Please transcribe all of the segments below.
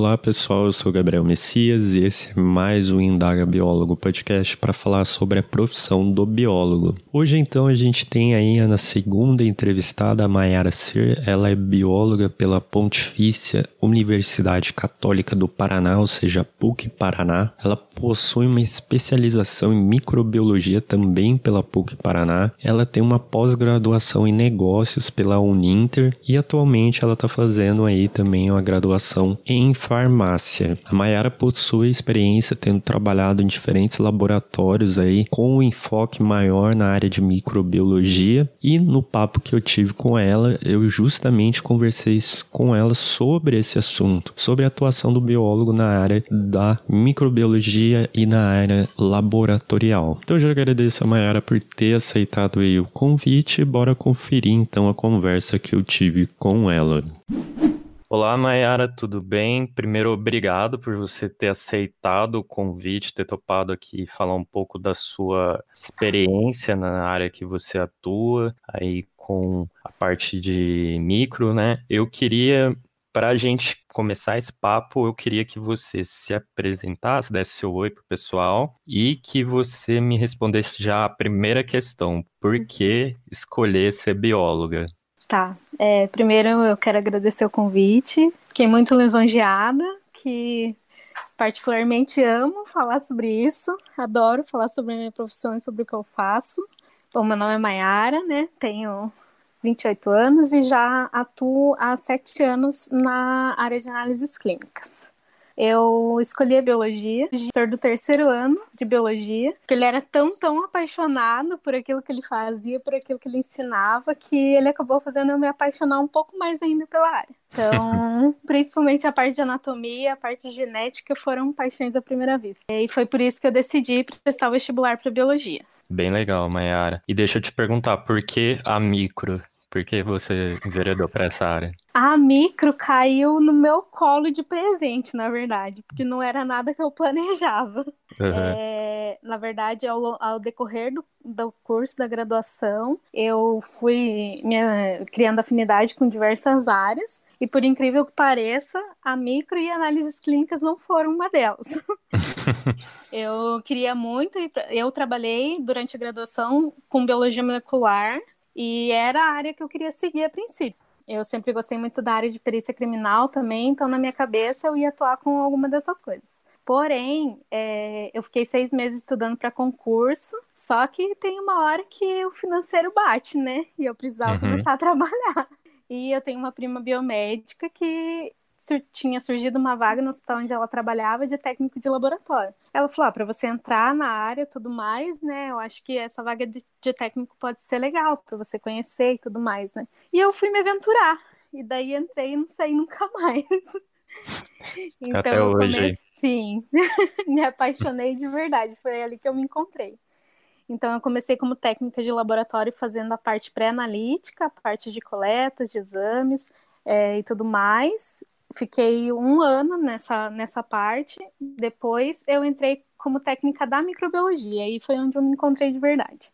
Olá pessoal, eu sou Gabriel Messias e esse é mais o Indaga Biólogo podcast para falar sobre a profissão do biólogo. Hoje então a gente tem aí na segunda entrevistada a Mayara Ser, ela é bióloga pela Pontifícia Universidade Católica do Paraná, ou seja, PUC Paraná. Ela possui uma especialização em microbiologia também pela PUC Paraná. Ela tem uma pós-graduação em negócios pela Uninter e atualmente ela está fazendo aí também uma graduação em farmácia. A Mayara possui experiência tendo trabalhado em diferentes laboratórios aí com um enfoque maior na área de microbiologia e no papo que eu tive com ela, eu justamente conversei com ela sobre esse assunto, sobre a atuação do biólogo na área da microbiologia e na área laboratorial. Então eu já agradeço a Mayara por ter aceitado aí o convite, bora conferir então a conversa que eu tive com ela. Olá, Mayara, tudo bem? Primeiro, obrigado por você ter aceitado o convite, ter topado aqui falar um pouco da sua experiência na área que você atua, aí com a parte de micro, né? Eu queria, para a gente começar esse papo, eu queria que você se apresentasse, desse seu oi pro pessoal e que você me respondesse já a primeira questão: por que escolher ser bióloga? Tá. É, primeiro eu quero agradecer o convite. Fiquei muito lisonjeada, que particularmente amo falar sobre isso. Adoro falar sobre a minha profissão e sobre o que eu faço. Bom, meu nome é Mayara, né? Tenho 28 anos e já atuo há sete anos na área de análises clínicas eu escolhi a biologia, professor do terceiro ano de biologia, porque ele era tão, tão apaixonado por aquilo que ele fazia, por aquilo que ele ensinava, que ele acabou fazendo eu me apaixonar um pouco mais ainda pela área. Então, principalmente a parte de anatomia, a parte de genética foram paixões à primeira vista. E foi por isso que eu decidi prestar o vestibular para biologia. Bem legal, Mayara. E deixa eu te perguntar, por que a micro? Por que você enveredou para essa área? A micro caiu no meu colo de presente, na verdade, porque não era nada que eu planejava. Uhum. É, na verdade, ao, ao decorrer do, do, curso da graduação, eu fui minha, criando afinidade com diversas áreas, e por incrível que pareça, a micro e análises clínicas não foram uma delas. eu queria muito, eu trabalhei durante a graduação com biologia molecular, e era a área que eu queria seguir a princípio. Eu sempre gostei muito da área de perícia criminal também, então na minha cabeça eu ia atuar com alguma dessas coisas. Porém, é, eu fiquei seis meses estudando para concurso, só que tem uma hora que o financeiro bate, né? E eu precisava uhum. começar a trabalhar. E eu tenho uma prima biomédica que tinha surgido uma vaga no hospital onde ela trabalhava de técnico de laboratório. Ela falou: ah, para você entrar na área tudo mais, né? Eu acho que essa vaga de, de técnico pode ser legal para você conhecer e tudo mais, né? E eu fui me aventurar. E daí entrei e não saí nunca mais. então, Até hoje. Comecei, sim, me apaixonei de verdade. Foi ali que eu me encontrei. Então, eu comecei como técnica de laboratório, fazendo a parte pré-analítica, a parte de coletas, de exames é, e tudo mais fiquei um ano nessa, nessa parte. Depois eu entrei como técnica da microbiologia e foi onde eu me encontrei de verdade.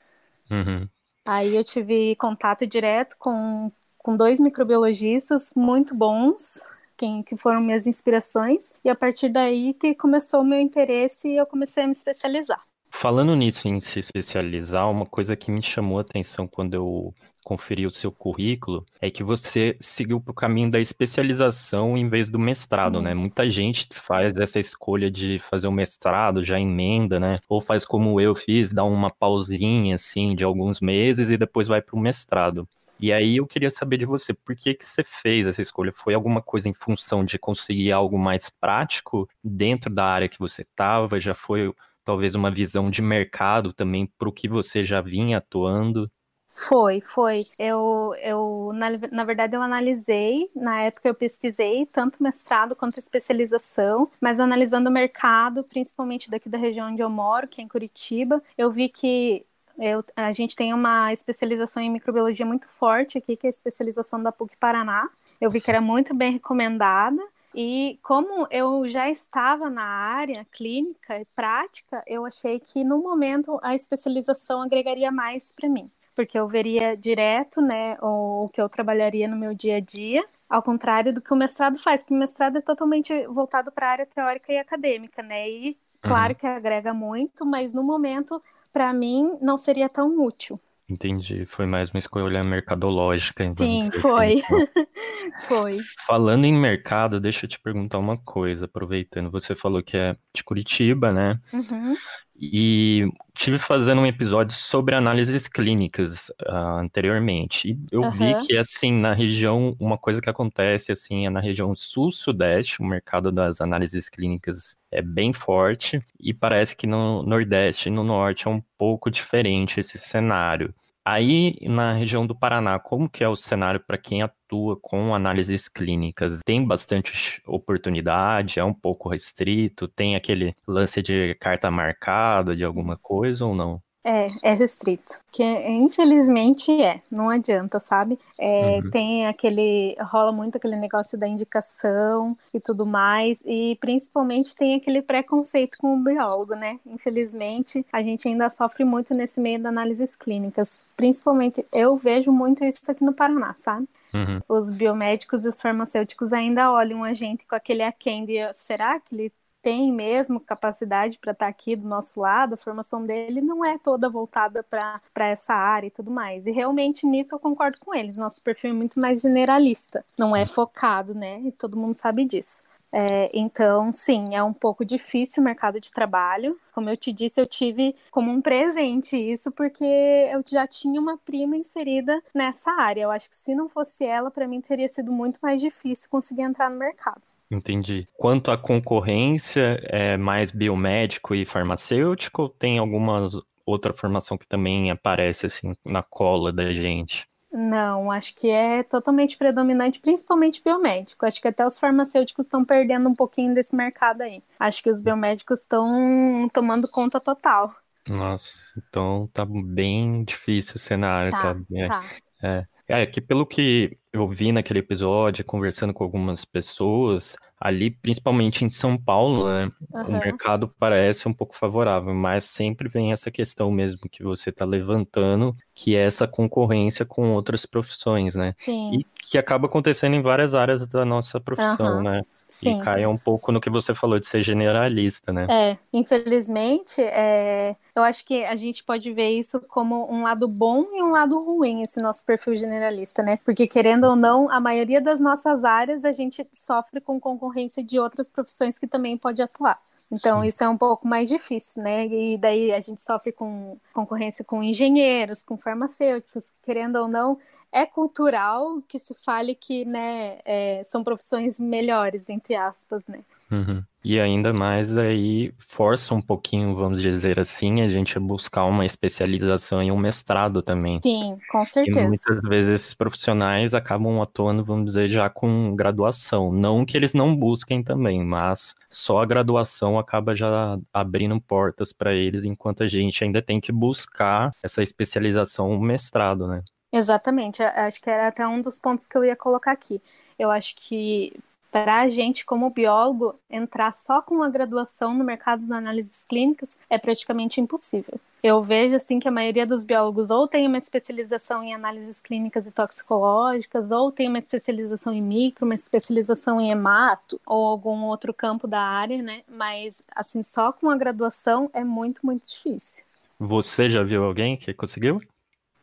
Uhum. Aí eu tive contato direto com, com dois microbiologistas muito bons, quem, que foram minhas inspirações, e a partir daí que começou o meu interesse e eu comecei a me especializar. Falando nisso, em se especializar, uma coisa que me chamou a atenção quando eu conferi o seu currículo é que você seguiu para o caminho da especialização em vez do mestrado, Sim. né? Muita gente faz essa escolha de fazer o mestrado, já emenda, né? Ou faz como eu fiz, dá uma pausinha, assim, de alguns meses e depois vai para o mestrado. E aí eu queria saber de você, por que que você fez essa escolha? Foi alguma coisa em função de conseguir algo mais prático dentro da área que você estava? Já foi talvez uma visão de mercado também para o que você já vinha atuando? Foi, foi. Eu, eu na, na verdade, eu analisei, na época eu pesquisei tanto mestrado quanto especialização, mas analisando o mercado, principalmente daqui da região onde eu moro, que é em Curitiba, eu vi que eu, a gente tem uma especialização em microbiologia muito forte aqui, que é a especialização da PUC Paraná. Eu vi que era muito bem recomendada. E como eu já estava na área clínica e prática, eu achei que no momento a especialização agregaria mais para mim porque eu veria direto, né, o que eu trabalharia no meu dia a dia, Ao contrário do que o mestrado faz, que o mestrado é totalmente voltado para a área teórica e acadêmica, né? E claro uhum. que agrega muito, mas no momento, para mim, não seria tão útil. Entendi, foi mais uma escolha mercadológica. Sim, foi. Então. foi. Falando em mercado, deixa eu te perguntar uma coisa, aproveitando, você falou que é de Curitiba, né? Uhum. E tive fazendo um episódio sobre análises clínicas uh, anteriormente. E eu uhum. vi que, assim, na região, uma coisa que acontece, assim, é na região sul-sudeste, o mercado das análises clínicas é bem forte. E parece que no Nordeste e no Norte é um pouco diferente esse cenário. Aí, na região do Paraná, como que é o cenário para quem atua com análises clínicas? Tem bastante oportunidade? É um pouco restrito? Tem aquele lance de carta marcada de alguma coisa ou não? É, é restrito. Que infelizmente é, não adianta, sabe? É, uhum. Tem aquele. rola muito aquele negócio da indicação e tudo mais, e principalmente tem aquele preconceito com o biólogo, né? Infelizmente, a gente ainda sofre muito nesse meio das análises clínicas. Principalmente, eu vejo muito isso aqui no Paraná, sabe? Uhum. Os biomédicos e os farmacêuticos ainda olham a gente com aquele aquém de será que ele tem mesmo capacidade para estar tá aqui do nosso lado, a formação dele não é toda voltada para essa área e tudo mais. E realmente nisso eu concordo com eles. Nosso perfil é muito mais generalista, não é focado, né? E todo mundo sabe disso. É, então, sim, é um pouco difícil o mercado de trabalho. Como eu te disse, eu tive como um presente isso, porque eu já tinha uma prima inserida nessa área. Eu acho que se não fosse ela, para mim teria sido muito mais difícil conseguir entrar no mercado. Entendi. Quanto à concorrência, é mais biomédico e farmacêutico ou tem alguma outra formação que também aparece assim na cola da gente? Não, acho que é totalmente predominante, principalmente biomédico. Acho que até os farmacêuticos estão perdendo um pouquinho desse mercado aí. Acho que os biomédicos estão tomando conta total. Nossa, então tá bem difícil o cenário, tá? tá, é, tá. É, é que pelo que eu vi naquele episódio, conversando com algumas pessoas, ali, principalmente em São Paulo, né, uhum. o mercado parece um pouco favorável, mas sempre vem essa questão mesmo que você está levantando, que é essa concorrência com outras profissões, né? Sim. E que acaba acontecendo em várias áreas da nossa profissão, uhum. né? Sim. E cai um pouco no que você falou de ser generalista, né? É, infelizmente, é, eu acho que a gente pode ver isso como um lado bom e um lado ruim, esse nosso perfil generalista, né? Porque, querendo ou não, a maioria das nossas áreas a gente sofre com concorrência de outras profissões que também pode atuar. Então, Sim. isso é um pouco mais difícil, né? E daí a gente sofre com concorrência com engenheiros, com farmacêuticos, querendo ou não, é cultural que se fale que né, é, são profissões melhores, entre aspas, né? Uhum. E ainda mais daí força um pouquinho, vamos dizer assim, a gente buscar uma especialização em um mestrado também. Sim, com certeza. E muitas vezes esses profissionais acabam atuando, vamos dizer, já com graduação. Não que eles não busquem também, mas só a graduação acaba já abrindo portas para eles, enquanto a gente ainda tem que buscar essa especialização, um mestrado, né? Exatamente, acho que era até um dos pontos que eu ia colocar aqui. Eu acho que para a gente, como biólogo, entrar só com a graduação no mercado de análises clínicas é praticamente impossível. Eu vejo assim que a maioria dos biólogos ou tem uma especialização em análises clínicas e toxicológicas, ou tem uma especialização em micro, uma especialização em hemato, ou algum outro campo da área, né? Mas assim, só com a graduação é muito, muito difícil. Você já viu alguém que conseguiu?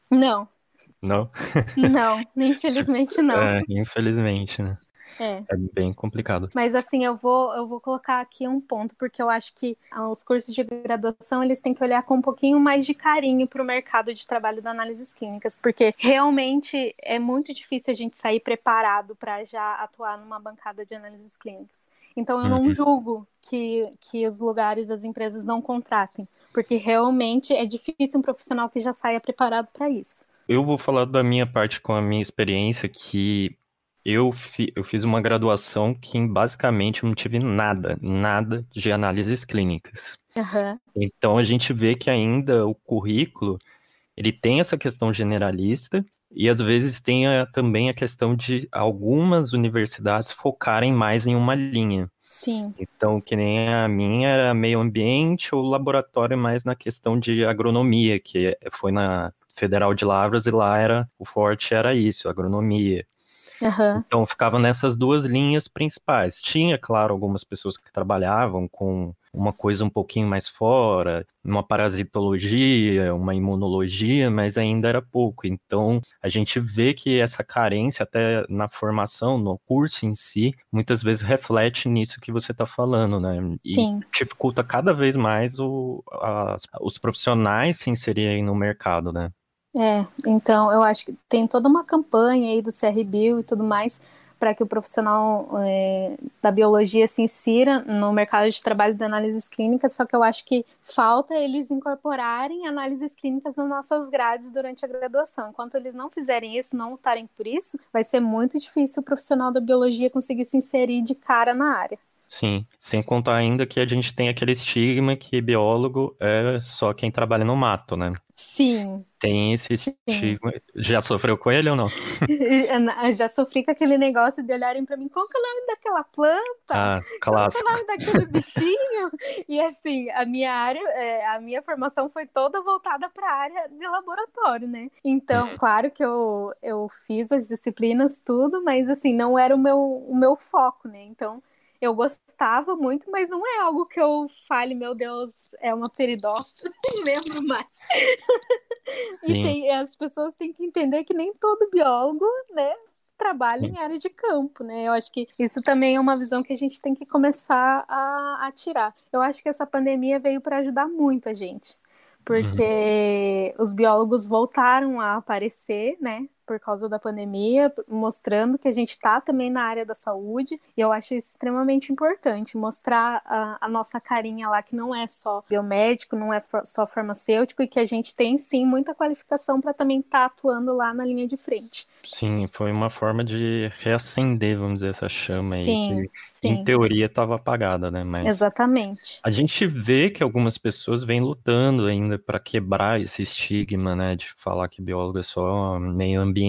Não, não? Não, infelizmente não. É, infelizmente, né? É. é bem complicado. Mas assim, eu vou, eu vou colocar aqui um ponto, porque eu acho que ah, os cursos de graduação eles têm que olhar com um pouquinho mais de carinho para o mercado de trabalho da análises clínicas, porque realmente é muito difícil a gente sair preparado para já atuar numa bancada de análises clínicas. Então eu não uhum. julgo que, que os lugares, as empresas não contratem, porque realmente é difícil um profissional que já saia preparado para isso. Eu vou falar da minha parte com a minha experiência, que eu, fi, eu fiz uma graduação que basicamente não tive nada, nada de análises clínicas. Uhum. Então a gente vê que ainda o currículo ele tem essa questão generalista e às vezes tem a, também a questão de algumas universidades focarem mais em uma linha. Sim. Então, que nem a minha era meio ambiente ou laboratório mais na questão de agronomia, que foi na Federal de Lavras e lá era o forte era isso, agronomia. Uhum. Então ficava nessas duas linhas principais. Tinha, claro, algumas pessoas que trabalhavam com uma coisa um pouquinho mais fora, uma parasitologia, uma imunologia, mas ainda era pouco. Então, a gente vê que essa carência, até na formação, no curso em si, muitas vezes reflete nisso que você está falando, né? E Sim. dificulta cada vez mais o, as, os profissionais se inserirem no mercado, né? É, então eu acho que tem toda uma campanha aí do CRBio e tudo mais para que o profissional é, da biologia se insira no mercado de trabalho de análises clínicas, só que eu acho que falta eles incorporarem análises clínicas nas nossas grades durante a graduação. Enquanto eles não fizerem isso, não lutarem por isso, vai ser muito difícil o profissional da biologia conseguir se inserir de cara na área. Sim, sem contar ainda que a gente tem aquele estigma que biólogo é só quem trabalha no mato, né? Sim. Tem esse Sim. estigma. Já sofreu com ele ou não? Já sofri com aquele negócio de olharem para mim, qual que é o nome daquela planta? Ah, clássico. Qual é o nome daquele bichinho? e assim, a minha área, é, a minha formação foi toda voltada para a área de laboratório, né? Então, hum. claro que eu, eu fiz as disciplinas, tudo, mas assim, não era o meu, o meu foco, né? Então, eu gostava muito, mas não é algo que eu fale, meu Deus, é uma peridófila, não lembro mais. e tem, as pessoas têm que entender que nem todo biólogo, né, trabalha em área de campo, né? Eu acho que isso também é uma visão que a gente tem que começar a, a tirar. Eu acho que essa pandemia veio para ajudar muito a gente, porque uhum. os biólogos voltaram a aparecer, né? Por causa da pandemia, mostrando que a gente está também na área da saúde, e eu acho isso extremamente importante, mostrar a, a, nossa carinha lá, que não é só biomédico, não é só farmacêutico, e que a gente tem sim muita qualificação para também estar tá atuando lá na linha de frente. Sim, foi uma forma de reacender, vamos dizer, essa chama aí, sim, que sim. em teoria estava apagada, né? Mas Exatamente. A gente vê que algumas pessoas vêm lutando ainda para quebrar esse estigma, né, de falar que biólogo é só meio ambiente,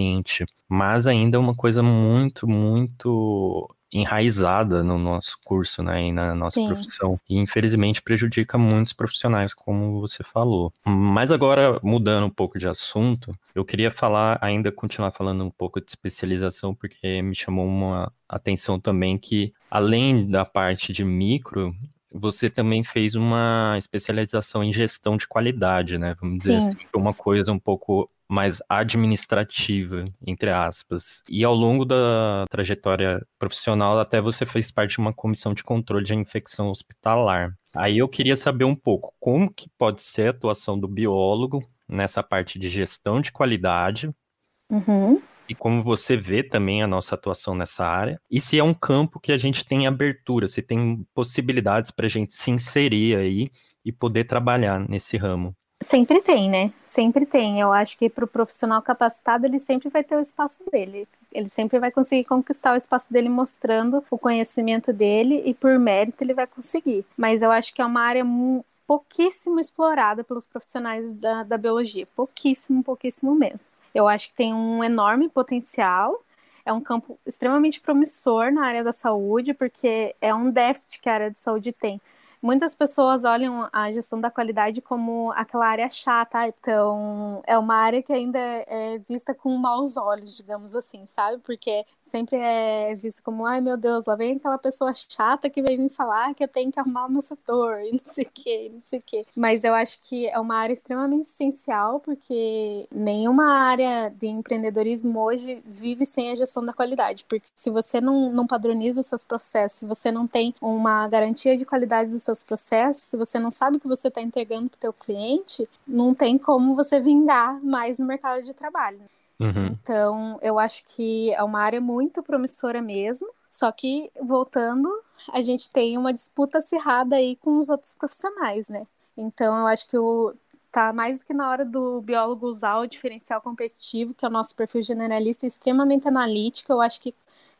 mas ainda é uma coisa muito, muito enraizada no nosso curso, né, e na nossa Sim. profissão. E infelizmente prejudica muitos profissionais, como você falou. Mas agora, mudando um pouco de assunto, eu queria falar, ainda continuar falando um pouco de especialização, porque me chamou uma atenção também que, além da parte de micro, você também fez uma especialização em gestão de qualidade, né? Vamos dizer Sim. assim, uma coisa um pouco mais administrativa, entre aspas. E ao longo da trajetória profissional, até você fez parte de uma comissão de controle de infecção hospitalar. Aí eu queria saber um pouco como que pode ser a atuação do biólogo nessa parte de gestão de qualidade. Uhum. E como você vê também a nossa atuação nessa área, e se é um campo que a gente tem abertura, se tem possibilidades para a gente se inserir aí e poder trabalhar nesse ramo. Sempre tem, né? Sempre tem. Eu acho que para o profissional capacitado, ele sempre vai ter o espaço dele. Ele sempre vai conseguir conquistar o espaço dele mostrando o conhecimento dele e por mérito ele vai conseguir. Mas eu acho que é uma área pouquíssimo explorada pelos profissionais da, da biologia. Pouquíssimo, pouquíssimo mesmo. Eu acho que tem um enorme potencial. É um campo extremamente promissor na área da saúde, porque é um déficit que a área de saúde tem muitas pessoas olham a gestão da qualidade como aquela área chata, então é uma área que ainda é vista com maus olhos, digamos assim, sabe? Porque sempre é vista como, ai meu Deus, lá vem aquela pessoa chata que veio me falar que eu tenho que arrumar o meu setor, e não sei o que, não sei o que. Mas eu acho que é uma área extremamente essencial, porque nenhuma área de empreendedorismo hoje vive sem a gestão da qualidade, porque se você não, não padroniza seus processos, se você não tem uma garantia de qualidade dos seus seus processos, se você não sabe o que você está entregando para o teu cliente, não tem como você vingar mais no mercado de trabalho. Uhum. Então, eu acho que é uma área muito promissora mesmo. Só que, voltando, a gente tem uma disputa acirrada aí com os outros profissionais, né? Então, eu acho que o, tá mais do que na hora do biólogo usar o diferencial competitivo, que é o nosso perfil generalista extremamente analítico. Eu acho que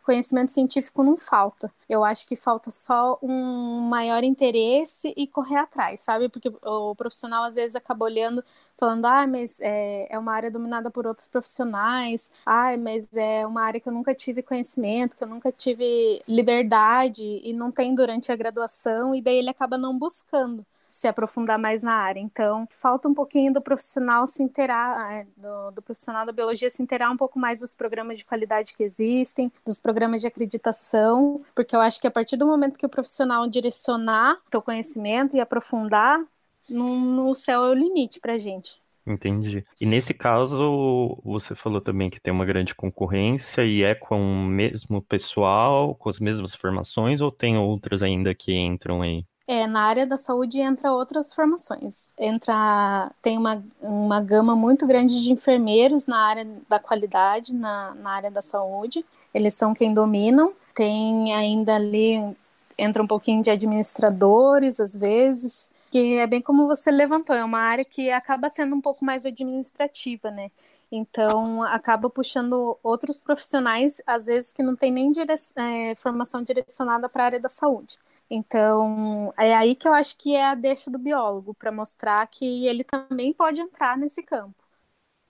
conhecimento científico não falta. Eu acho que falta só um maior interesse e correr atrás, sabe? Porque o profissional às vezes acaba olhando, falando, ah, mas é, é uma área dominada por outros profissionais, ah, mas é uma área que eu nunca tive conhecimento, que eu nunca tive liberdade e não tem durante a graduação, e daí ele acaba não buscando. Se aprofundar mais na área. Então, falta um pouquinho do profissional se inteirar, é, do, do, profissional da biologia se inteirar um pouco mais dos programas de qualidade que existem, dos programas de acreditação, porque eu acho que a partir do momento que o profissional direcionar o conhecimento e aprofundar, no, no céu é o limite para gente. Entendi. E nesse caso, você falou também que tem uma grande concorrência e é com o mesmo pessoal, com as mesmas formações, ou tem outras ainda que entram aí? É, na área da saúde entra outras formações. Entra, tem uma, uma gama muito grande de enfermeiros na área da qualidade, na, na área da saúde. Eles são quem dominam. Tem ainda ali, entra um pouquinho de administradores, às vezes, que é bem como você levantou, é uma área que acaba sendo um pouco mais administrativa, né? Então, acaba puxando outros profissionais, às vezes que não tem nem dire... é, formação direcionada para a área da saúde. Então, é aí que eu acho que é a deixa do biólogo, para mostrar que ele também pode entrar nesse campo.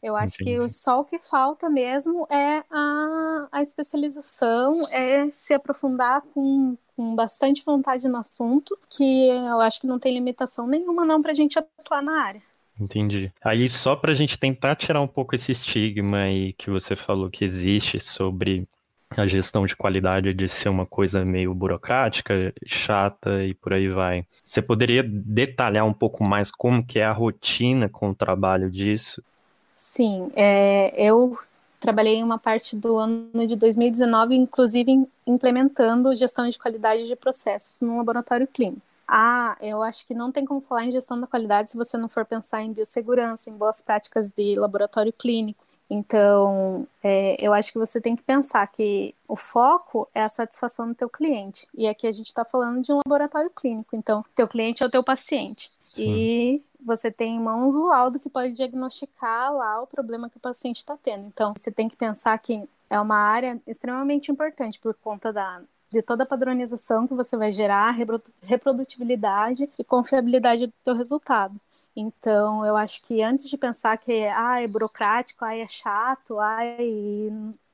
Eu acho Entendi. que só o que falta mesmo é a, a especialização, é se aprofundar com, com bastante vontade no assunto, que eu acho que não tem limitação nenhuma não para a gente atuar na área. Entendi. Aí só para a gente tentar tirar um pouco esse estigma aí que você falou que existe sobre a gestão de qualidade de ser uma coisa meio burocrática, chata e por aí vai. Você poderia detalhar um pouco mais como que é a rotina com o trabalho disso? Sim, é, eu trabalhei em uma parte do ano de 2019, inclusive implementando gestão de qualidade de processos no laboratório clínico. Ah, eu acho que não tem como falar em gestão da qualidade se você não for pensar em biossegurança, em boas práticas de laboratório clínico. Então, é, eu acho que você tem que pensar que o foco é a satisfação do teu cliente. E aqui a gente está falando de um laboratório clínico. Então, teu cliente é o teu paciente. E você tem em mãos o laudo que pode diagnosticar lá o problema que o paciente está tendo. Então, você tem que pensar que é uma área extremamente importante por conta da, de toda a padronização que você vai gerar, reprodutibilidade e confiabilidade do teu resultado. Então, eu acho que antes de pensar que ah, é burocrático, ah, é chato, ah, e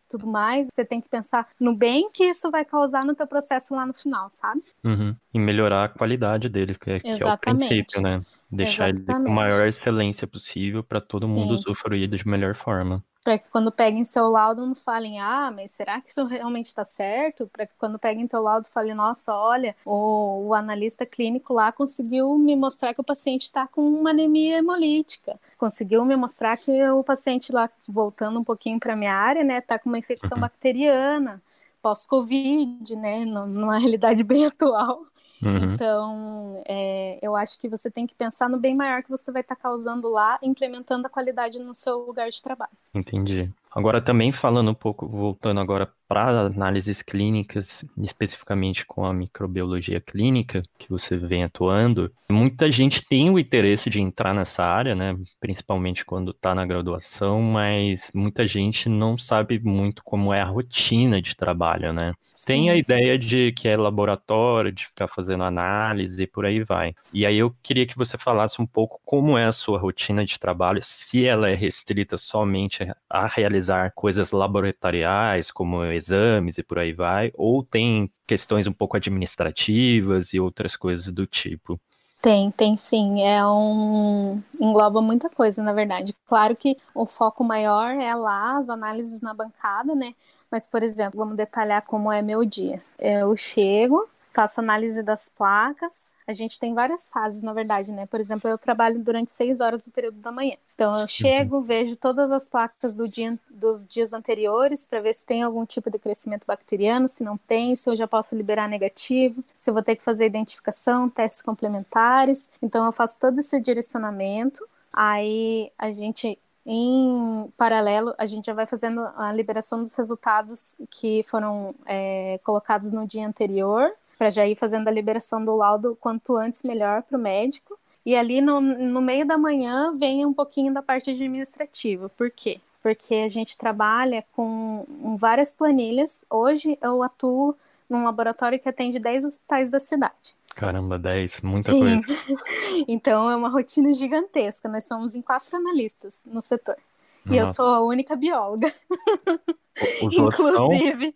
tudo mais, você tem que pensar no bem que isso vai causar no teu processo lá no final, sabe? Uhum. E melhorar a qualidade dele, que é, que é o princípio, né? Deixar Exatamente. ele com a maior excelência possível para todo mundo Sim. usufruir de melhor forma para que quando peguem seu laudo não falem, ah, mas será que isso realmente está certo? Para que quando peguem teu laudo falem, nossa, olha, o, o, analista clínico lá conseguiu me mostrar que o paciente está com uma anemia hemolítica, conseguiu me mostrar que o paciente lá, voltando um pouquinho para minha área, né, está com uma infecção uhum. bacteriana pós-Covid, né, numa realidade bem atual. Uhum. Então, é, eu acho que você tem que pensar no bem maior que você vai estar tá causando lá, implementando a qualidade no seu lugar de trabalho. Entendi. Agora também falando um pouco, voltando agora para análises clínicas, especificamente com a microbiologia clínica que você vem atuando, muita gente tem o interesse de entrar nessa área, né? Principalmente quando está na graduação, mas muita gente não sabe muito como é a rotina de trabalho, né? Sim. Tem a ideia de que é laboratório, de ficar fazendo análise e por aí vai. E aí eu queria que você falasse um pouco como é a sua rotina de trabalho, se ela é restrita somente a realizar coisas laboratoriais, como exames e por aí vai, ou tem questões um pouco administrativas e outras coisas do tipo? Tem, tem sim. É um. engloba muita coisa, na verdade. Claro que o foco maior é lá, as análises na bancada, né? Mas, por exemplo, vamos detalhar como é meu dia. Eu chego, faço análise das placas. A gente tem várias fases, na verdade, né? Por exemplo, eu trabalho durante seis horas no período da manhã. Então, eu chego, uhum. vejo todas as placas do dia, dos dias anteriores para ver se tem algum tipo de crescimento bacteriano, se não tem, se eu já posso liberar negativo, se eu vou ter que fazer identificação, testes complementares. Então, eu faço todo esse direcionamento. Aí, a gente em paralelo, a gente já vai fazendo a liberação dos resultados que foram é, colocados no dia anterior para já ir fazendo a liberação do laudo quanto antes melhor para o médico. E ali no, no meio da manhã vem um pouquinho da parte administrativa. Por quê? Porque a gente trabalha com várias planilhas. Hoje eu atuo num laboratório que atende 10 hospitais da cidade. Caramba, 10, muita Sim. coisa. então é uma rotina gigantesca. Nós somos em quatro analistas no setor. E Nossa. eu sou a única bióloga. Os Inclusive,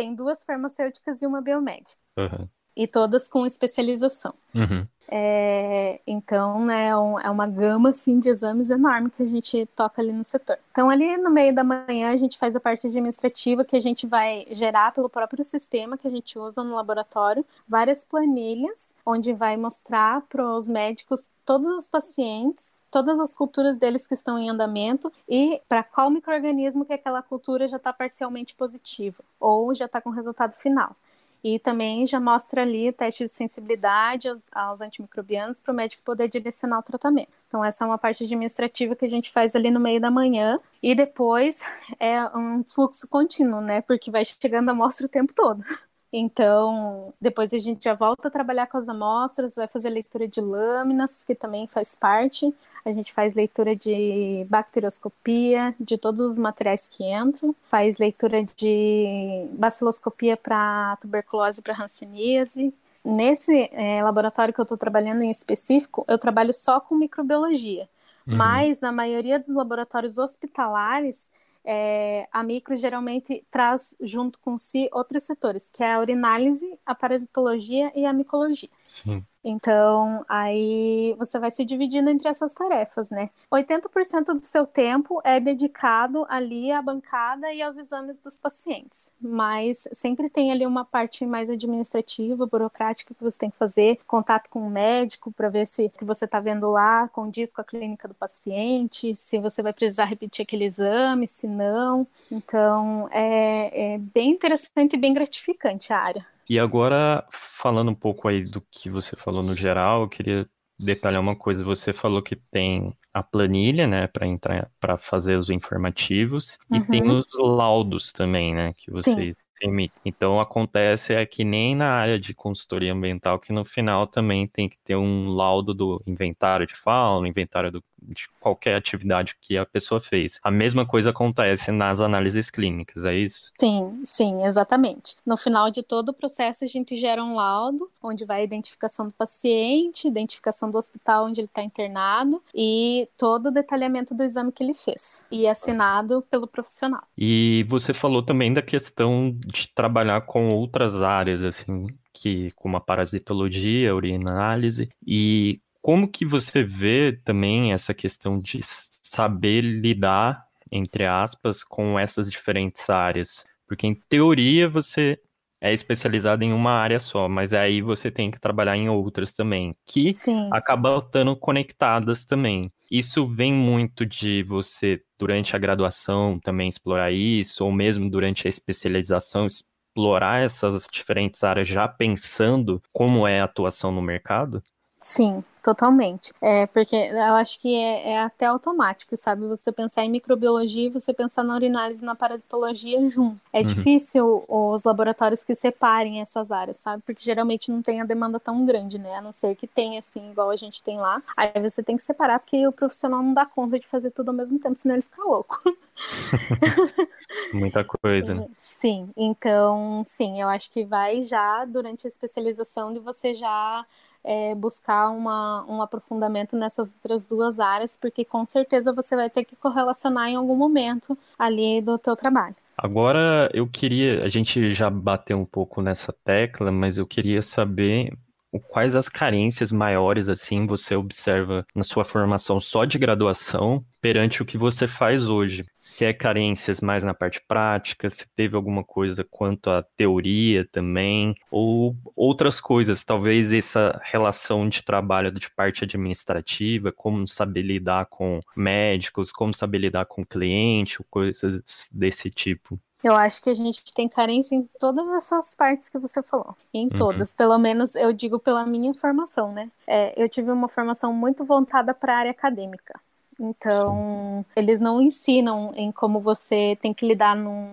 tem duas farmacêuticas e uma biomédica. Uhum. e todas com especialização. Uhum. É, então, né, é, é uma gama assim, de exames enorme que a gente toca ali no setor. Então, ali no meio da manhã, a gente faz a parte administrativa que a gente vai gerar pelo próprio sistema que a gente usa no laboratório, várias planilhas, onde vai mostrar para os médicos todos os pacientes todas as culturas deles que estão em andamento e para qual microorganismo que aquela cultura já está parcialmente positiva ou já está com resultado final. E também já mostra ali o teste de sensibilidade aos, aos antimicrobianos para o médico poder direcionar o tratamento. Então, essa é uma parte administrativa que a gente faz ali no meio da manhã. E depois é um fluxo contínuo, né? Porque vai chegando a amostra o tempo todo. Então, depois a gente já volta a trabalhar com as amostras, vai fazer leitura de lâminas, que também faz parte. A gente faz leitura de bacterioscopia, de todos os materiais que entram, faz leitura de baciloscopia para tuberculose e para hanseníase. Nesse é, laboratório que eu estou trabalhando em específico, eu trabalho só com microbiologia. Uhum. Mas na maioria dos laboratórios hospitalares, é, a micro geralmente traz junto com si outros setores, que é a urinálise, a parasitologia e a micologia. Sim. Então, aí você vai se dividindo entre essas tarefas, né? 80% do seu tempo é dedicado ali à bancada e aos exames dos pacientes, mas sempre tem ali uma parte mais administrativa, burocrática que você tem que fazer, contato com o médico para ver se que você está vendo lá condiz com a clínica do paciente, se você vai precisar repetir aquele exame, se não. Então, é, é bem interessante e bem gratificante a área. E agora, falando um pouco aí do que você falou no geral, eu queria detalhar uma coisa. Você falou que tem a planilha, né, para entrar, para fazer os informativos, uhum. e tem os laudos também, né, que vocês emitem. Então acontece é que nem na área de consultoria ambiental, que no final também tem que ter um laudo do inventário de fauna, inventário do de qualquer atividade que a pessoa fez. A mesma coisa acontece nas análises clínicas, é isso? Sim, sim, exatamente. No final de todo o processo, a gente gera um laudo, onde vai a identificação do paciente, identificação do hospital onde ele está internado e todo o detalhamento do exame que ele fez. E assinado pelo profissional. E você falou também da questão de trabalhar com outras áreas, assim, que como a parasitologia, a urinanálise, e como que você vê também essa questão de saber lidar, entre aspas, com essas diferentes áreas? Porque em teoria você é especializado em uma área só, mas aí você tem que trabalhar em outras também, que Sim. acabam estando conectadas também. Isso vem muito de você, durante a graduação, também explorar isso, ou mesmo durante a especialização, explorar essas diferentes áreas já pensando como é a atuação no mercado? Sim, totalmente. É, porque eu acho que é, é, até automático, sabe? Você pensar em microbiologia e você pensar na urinálise e na parasitologia junto. É uhum. difícil os laboratórios que separem essas áreas, sabe? Porque geralmente não tem a demanda tão grande, né? A não ser que tenha, assim, igual a gente tem lá. Aí você tem que separar, porque o profissional não dá conta de fazer tudo ao mesmo tempo, senão ele fica louco. Muita coisa, né? Sim, então, sim, eu acho que vai já durante a especialização de você já é, buscar uma, um aprofundamento nessas outras duas áreas, porque com certeza você vai ter que correlacionar em algum momento ali do teu trabalho. Agora eu queria, a gente já bateu um pouco nessa tecla, mas eu queria saber quais as carências maiores assim você observa na sua formação só de graduação perante o que você faz hoje? Se é carências mais na parte prática, se teve alguma coisa quanto à teoria também, ou outras coisas, talvez essa relação de trabalho de parte administrativa, como saber lidar com médicos, como saber lidar com cliente, coisas desse tipo. Eu acho que a gente tem carência em todas essas partes que você falou. Em uhum. todas. Pelo menos eu digo pela minha formação, né? É, eu tive uma formação muito voltada para a área acadêmica. Então, eles não ensinam em como você tem que lidar num,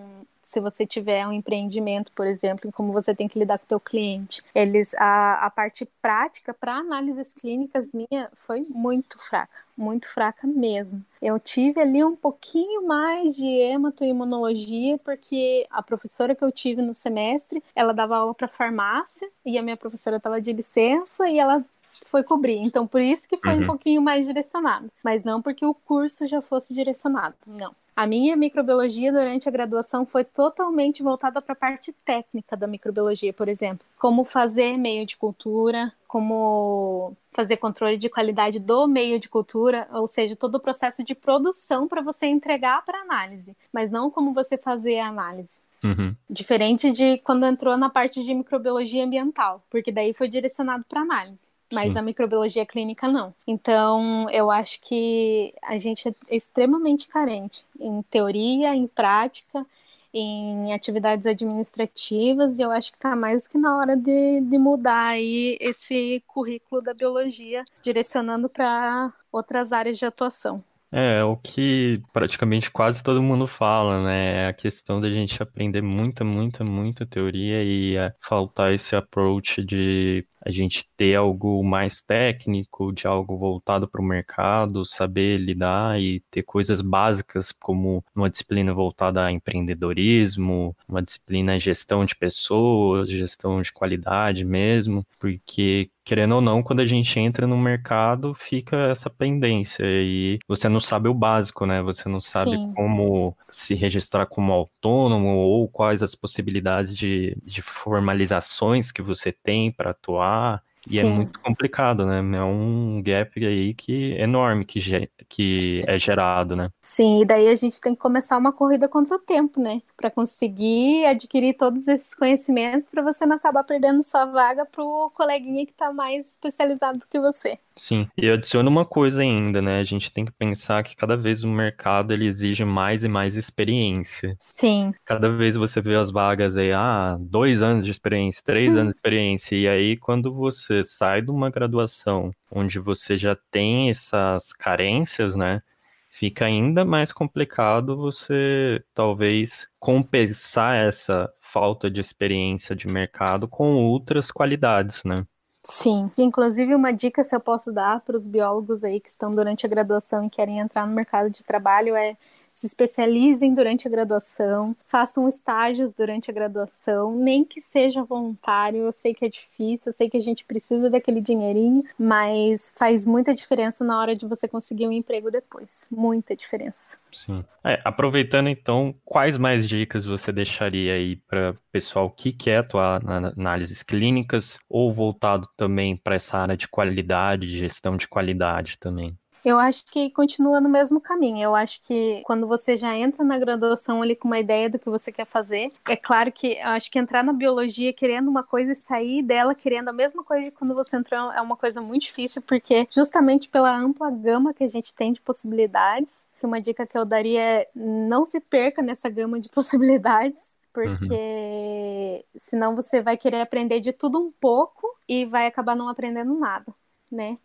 se você tiver um empreendimento, por exemplo, em como você tem que lidar com o teu cliente. Eles a, a parte prática para análises clínicas minha foi muito fraca, muito fraca mesmo. Eu tive ali um pouquinho mais de hematoimunologia porque a professora que eu tive no semestre, ela dava aula para farmácia e a minha professora estava de licença e ela foi cobrir. Então, por isso que foi uhum. um pouquinho mais direcionado. Mas não porque o curso já fosse direcionado, não. A minha microbiologia durante a graduação foi totalmente voltada para a parte técnica da microbiologia, por exemplo, como fazer meio de cultura, como fazer controle de qualidade do meio de cultura, ou seja, todo o processo de produção para você entregar para análise, mas não como você fazer a análise. Uhum. Diferente de quando entrou na parte de microbiologia ambiental, porque daí foi direcionado para análise. Mas Sim. a microbiologia clínica não. Então, eu acho que a gente é extremamente carente em teoria, em prática, em atividades administrativas, e eu acho que está mais que na hora de, de mudar aí esse currículo da biologia, direcionando para outras áreas de atuação. É, o que praticamente quase todo mundo fala, né? É a questão da gente aprender muita, muita, muita teoria e é, faltar esse approach de a gente ter algo mais técnico, de algo voltado para o mercado, saber lidar e ter coisas básicas como uma disciplina voltada a empreendedorismo, uma disciplina gestão de pessoas, gestão de qualidade mesmo, porque querendo ou não, quando a gente entra no mercado, fica essa pendência e você não sabe o básico, né? Você não sabe Sim. como se registrar como autônomo ou quais as possibilidades de, de formalizações que você tem para atuar e é Sim. é muito complicado, né? É um gap aí que é enorme que, que é gerado, né? Sim, e daí a gente tem que começar uma corrida contra o tempo, né? Para conseguir adquirir todos esses conhecimentos para você não acabar perdendo sua vaga pro coleguinha que está mais especializado do que você. Sim, e adiciona uma coisa ainda, né? A gente tem que pensar que cada vez o mercado ele exige mais e mais experiência. Sim. Cada vez você vê as vagas aí, ah, dois anos de experiência, três hum. anos de experiência, e aí quando você sai de uma graduação onde você já tem essas carências, né? Fica ainda mais complicado você talvez compensar essa falta de experiência de mercado com outras qualidades, né? Sim, inclusive uma dica se eu posso dar para os biólogos aí que estão durante a graduação e querem entrar no mercado de trabalho é se especializem durante a graduação, façam estágios durante a graduação, nem que seja voluntário. Eu sei que é difícil, eu sei que a gente precisa daquele dinheirinho, mas faz muita diferença na hora de você conseguir um emprego depois. Muita diferença. Sim. É, aproveitando então, quais mais dicas você deixaria aí para pessoal que quer atuar na análises clínicas ou voltado também para essa área de qualidade, de gestão de qualidade também? Eu acho que continua no mesmo caminho. Eu acho que quando você já entra na graduação ali com uma ideia do que você quer fazer, é claro que eu acho que entrar na biologia querendo uma coisa e sair dela querendo a mesma coisa de quando você entrou é uma coisa muito difícil, porque justamente pela ampla gama que a gente tem de possibilidades, que uma dica que eu daria é não se perca nessa gama de possibilidades, porque uhum. senão você vai querer aprender de tudo um pouco e vai acabar não aprendendo nada, né?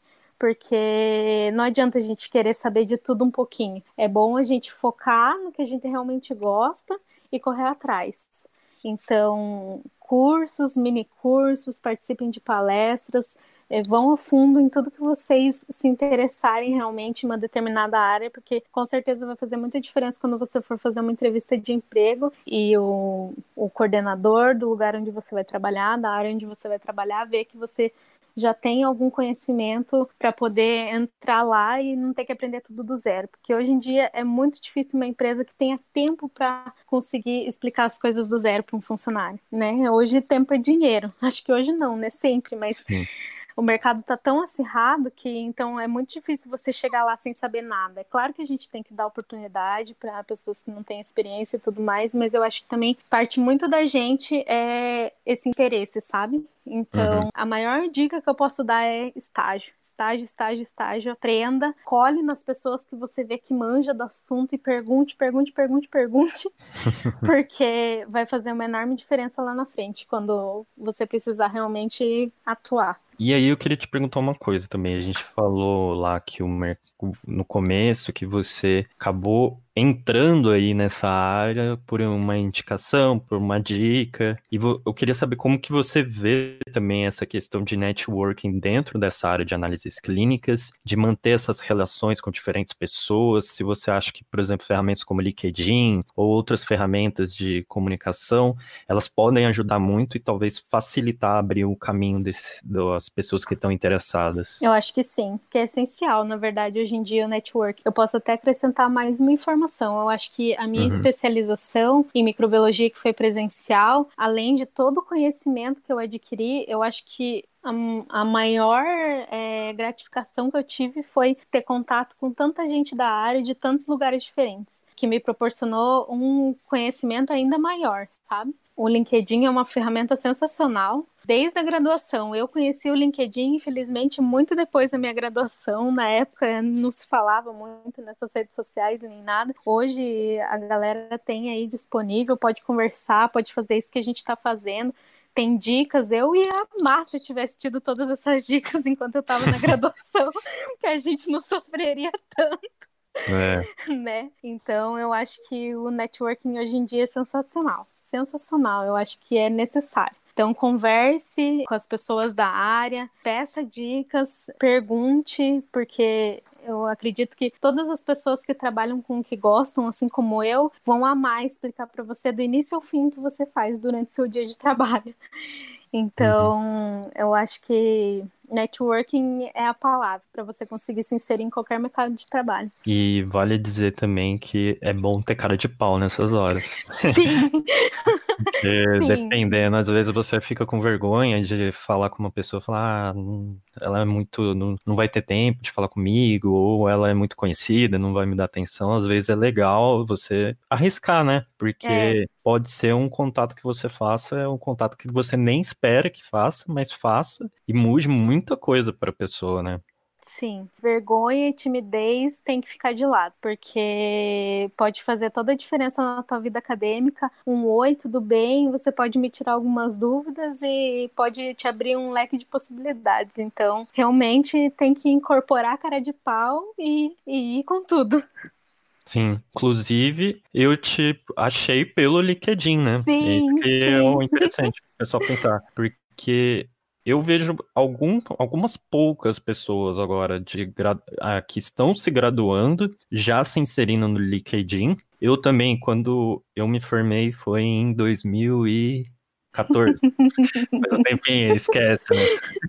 Porque não adianta a gente querer saber de tudo um pouquinho. É bom a gente focar no que a gente realmente gosta e correr atrás. Então, cursos, mini cursos, participem de palestras, é, vão a fundo em tudo que vocês se interessarem realmente em uma determinada área, porque com certeza vai fazer muita diferença quando você for fazer uma entrevista de emprego e o, o coordenador do lugar onde você vai trabalhar, da área onde você vai trabalhar, ver que você já tem algum conhecimento para poder entrar lá e não ter que aprender tudo do zero. Porque hoje em dia é muito difícil uma empresa que tenha tempo para conseguir explicar as coisas do zero para um funcionário, né? Hoje tempo é dinheiro. Acho que hoje não, né? Sempre, mas Sim o mercado está tão acirrado que então é muito difícil você chegar lá sem saber nada. É claro que a gente tem que dar oportunidade para pessoas que não têm experiência e tudo mais, mas eu acho que também parte muito da gente é esse interesse, sabe? Então, uhum. a maior dica que eu posso dar é estágio. Estágio, estágio, estágio. Aprenda, colhe nas pessoas que você vê que manja do assunto e pergunte, pergunte, pergunte, pergunte, porque vai fazer uma enorme diferença lá na frente, quando você precisar realmente atuar. E aí eu queria te perguntar uma coisa também. A gente falou lá que o no começo que você acabou entrando aí nessa área por uma indicação, por uma dica. E eu queria saber como que você vê também essa questão de networking dentro dessa área de análises clínicas, de manter essas relações com diferentes pessoas, se você acha que, por exemplo, ferramentas como LinkedIn ou outras ferramentas de comunicação, elas podem ajudar muito e talvez facilitar abrir o caminho desse, das pessoas que estão interessadas. Eu acho que sim, que é essencial, na verdade, hoje em dia o network. Eu posso até acrescentar mais uma informação formação. Eu acho que a minha uhum. especialização em microbiologia, que foi presencial, além de todo o conhecimento que eu adquiri, eu acho que a, maior é, gratificação que eu tive foi ter contato com tanta gente da área de tantos lugares diferentes, que me proporcionou um conhecimento ainda maior, sabe? O LinkedIn é uma ferramenta sensacional. Desde a graduação, eu conheci o LinkedIn, infelizmente, muito depois da minha graduação. Na época, não se falava muito nessas redes sociais nem nada. Hoje, a galera tem aí disponível, pode conversar, pode fazer isso que a gente está fazendo tem dicas. Eu ia amar se eu tivesse tido todas essas dicas enquanto eu estava na graduação, que a gente não sofreria tanto. É. Né? Então eu acho que o networking hoje em dia é sensacional. Sensacional, eu acho que é necessário. Então, converse com as pessoas da área, peça dicas, pergunte, porque eu acredito que todas as pessoas que trabalham com o que gostam, assim como eu, vão amar explicar para você do início ao fim o que você faz durante o seu dia de trabalho. Então, uhum. eu acho que networking é a palavra para você conseguir se inserir em qualquer mercado de trabalho. E vale dizer também que é bom ter cara de pau nessas horas. Sim. Porque, Sim. dependendo, às vezes você fica com vergonha de falar com uma pessoa, falar, ah, ela é muito, não, não vai ter tempo de falar comigo, ou ela é muito conhecida, não vai me dar atenção. Às vezes é legal você arriscar, né? Porque é. Pode ser um contato que você faça, é um contato que você nem espera que faça, mas faça e mude muita coisa para a pessoa, né? Sim, vergonha e timidez tem que ficar de lado, porque pode fazer toda a diferença na tua vida acadêmica. Um oi, tudo bem, você pode me tirar algumas dúvidas e pode te abrir um leque de possibilidades. Então, realmente tem que incorporar a cara de pau e, e ir com tudo. Sim, inclusive eu te achei pelo LinkedIn, né? Sim, que sim. é o interessante, é só pensar, porque eu vejo algum, algumas poucas pessoas agora de, ah, que estão se graduando, já se inserindo no LinkedIn. Eu também, quando eu me formei, foi em 2000 e 14. Mas o tempinho, esquece, né?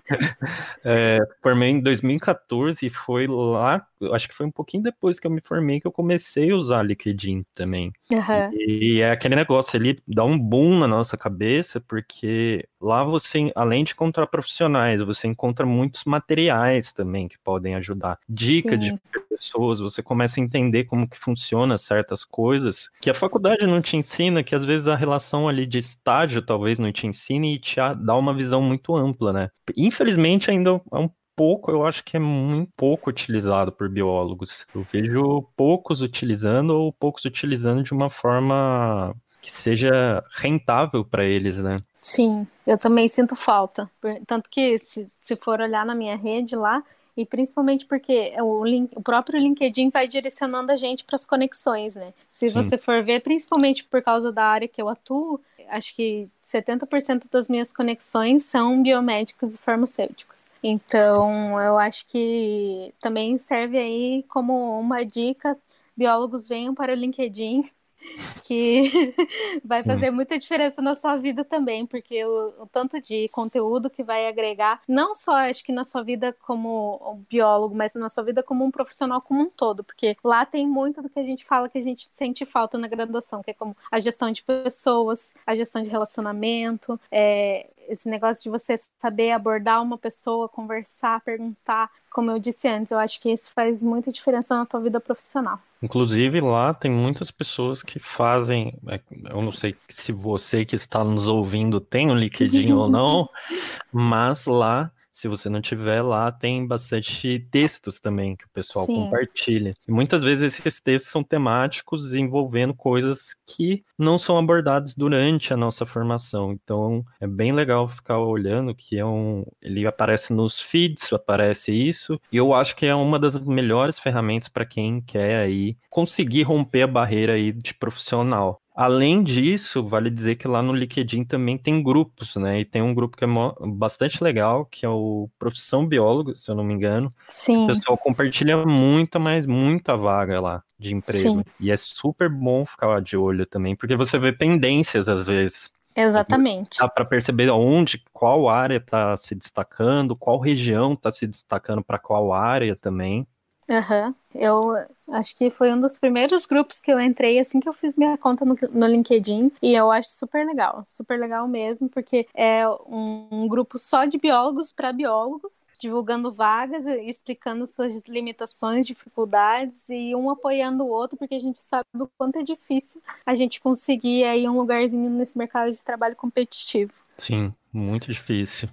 É, formei em 2014 e foi lá, acho que foi um pouquinho depois que eu me formei que eu comecei a usar LinkedIn também. Uhum. E, e, é aquele negócio ali, dá um boom na nossa cabeça, porque lá você, além de encontrar profissionais, você encontra muitos materiais também que podem ajudar. Dicas de pessoas, você começa a entender como que funciona certas coisas que a faculdade não te ensina, que às vezes a relação ali de estágio talvez não te ensine e te dá uma visão muito ampla, né? Infelizmente ainda é um pouco, eu acho que é muito pouco utilizado por biólogos. Eu vejo poucos utilizando ou poucos utilizando de uma forma que seja rentável para eles, né? Sim, eu também sinto falta. Tanto que, se, se for olhar na minha rede lá, e principalmente porque o, link, o próprio LinkedIn vai direcionando a gente para as conexões, né? Se Sim. você for ver, principalmente por causa da área que eu atuo, acho que 70% das minhas conexões são biomédicos e farmacêuticos. Então, eu acho que também serve aí como uma dica. Biólogos venham para o LinkedIn que vai fazer muita diferença na sua vida também, porque o, o, tanto de conteúdo que vai agregar, não só acho que na sua vida como biólogo, mas na sua vida como um profissional como um todo, porque lá tem muito do que a gente fala que a gente sente falta na graduação, que é como a gestão de pessoas, a gestão de relacionamento, é, esse negócio de você saber abordar uma pessoa, conversar, perguntar, como eu disse antes, eu acho que isso faz muita diferença na tua vida profissional. Inclusive lá tem muitas pessoas que fazem, é, eu não sei se você que está nos ouvindo tem um LinkedIn ou não, mas lá se você não tiver lá, tem bastante textos também que o pessoal Sim. compartilha. E muitas vezes esses textos são temáticos envolvendo coisas que não são abordadas durante a nossa formação. Então é bem legal ficar olhando que é um. Ele aparece nos feeds, aparece isso. E eu acho que é uma das melhores ferramentas para quem quer aí conseguir romper a barreira aí de profissional. Além disso, vale dizer que lá no LinkedIn também tem grupos, né? E tem um grupo que é bastante legal, que é o Profissão Biólogo, se eu não me engano. Sim. O pessoal compartilha muita, mas muita vaga lá de emprego. Sim. E é super bom ficar de olho também, porque você vê tendências às vezes. Exatamente. Dá para perceber onde, qual área está se destacando, qual região está se destacando para qual área também. Aham. Uhum. Eu acho que foi um dos primeiros grupos que eu entrei assim que eu fiz minha conta no, no LinkedIn e eu acho super legal, super legal mesmo, porque é um, um grupo só de biólogos para biólogos, divulgando vagas e explicando suas limitações, dificuldades e um apoiando o outro, porque a gente sabe o quanto é difícil a gente conseguir aí um lugarzinho nesse mercado de trabalho competitivo. Sim, muito difícil.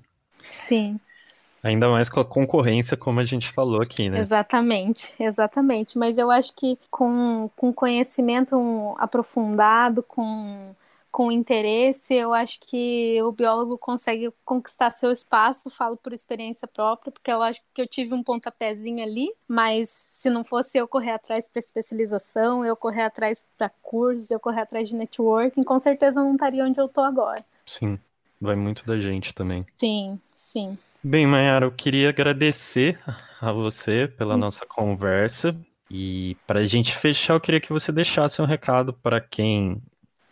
Sim. Ainda mais com a concorrência, como a gente falou aqui, né? Exatamente, exatamente. Mas eu acho que com, com conhecimento aprofundado, com, com interesse, eu acho que o biólogo consegue conquistar seu espaço. Falo por experiência própria, porque eu acho que eu tive um pontapézinho ali, mas se não fosse eu correr atrás para especialização, eu correr atrás para cursos, eu correr atrás de networking, com certeza eu não estaria onde eu estou agora. Sim, vai muito da gente também. Sim, sim. Bem, Mayara, eu queria agradecer a você pela hum. nossa conversa. E para a gente fechar, eu queria que você deixasse um recado para quem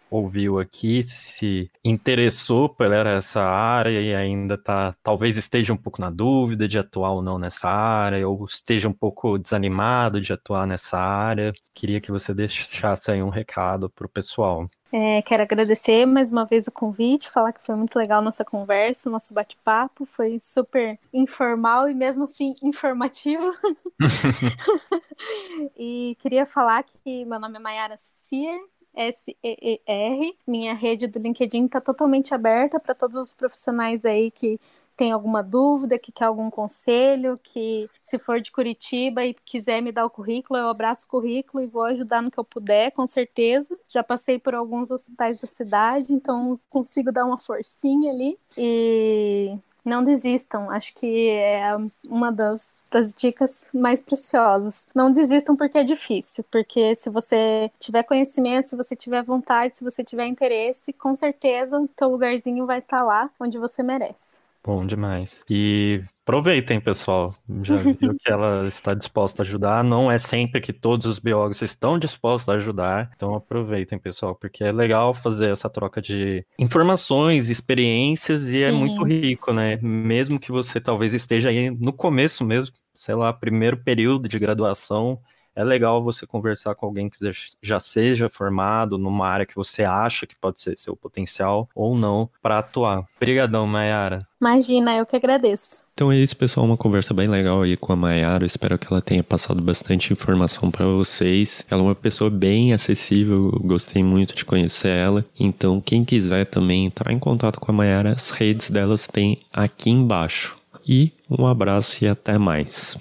ouviu aqui, se interessou por essa área e ainda tá, talvez esteja um pouco na dúvida de atuar ou não nessa área, ou esteja um pouco desanimado de atuar nessa área. Queria que você deixasse aí um recado para o pessoal. É, quero agradecer mais uma vez o convite, falar que foi muito legal nossa conversa, nosso bate-papo, foi super informal e mesmo assim informativo. e queria falar que meu nome é Mayara Cier, S-E-E-R. Minha rede do LinkedIn está totalmente aberta para todos os profissionais aí que tem alguma dúvida, que quer algum conselho, que se for de Curitiba e quiser me dar o currículo, eu abraço o currículo e vou ajudar no que eu puder, com certeza. Já passei por alguns hospitais da cidade, então consigo dar uma forcinha ali. E não desistam, acho que é uma das, das dicas mais preciosas. Não desistam porque é difícil, porque se você tiver conhecimento, se você tiver vontade, se você tiver interesse, com certeza o teu lugarzinho vai estar lá onde você merece. Bom demais. E aproveitem, pessoal. Já viu que ela está disposta a ajudar. Não é sempre que todos os biólogos estão dispostos a ajudar. Então aproveitem, pessoal, porque é legal fazer essa troca de informações, experiências e Sim. é muito rico, né? Mesmo que você talvez esteja aí no começo mesmo, sei lá, primeiro período de graduação, é legal você conversar com alguém que já seja formado numa área que você acha que pode ser seu potencial ou não para atuar. Obrigadão, Mayara. Imagina, eu que agradeço. Então é isso, pessoal. Uma conversa bem legal aí com a Mayara. Espero que ela tenha passado bastante informação para vocês. Ela é uma pessoa bem acessível, gostei muito de conhecer ela. Então, quem quiser também entrar em contato com a Mayara, as redes delas tem aqui embaixo. E um abraço e até mais.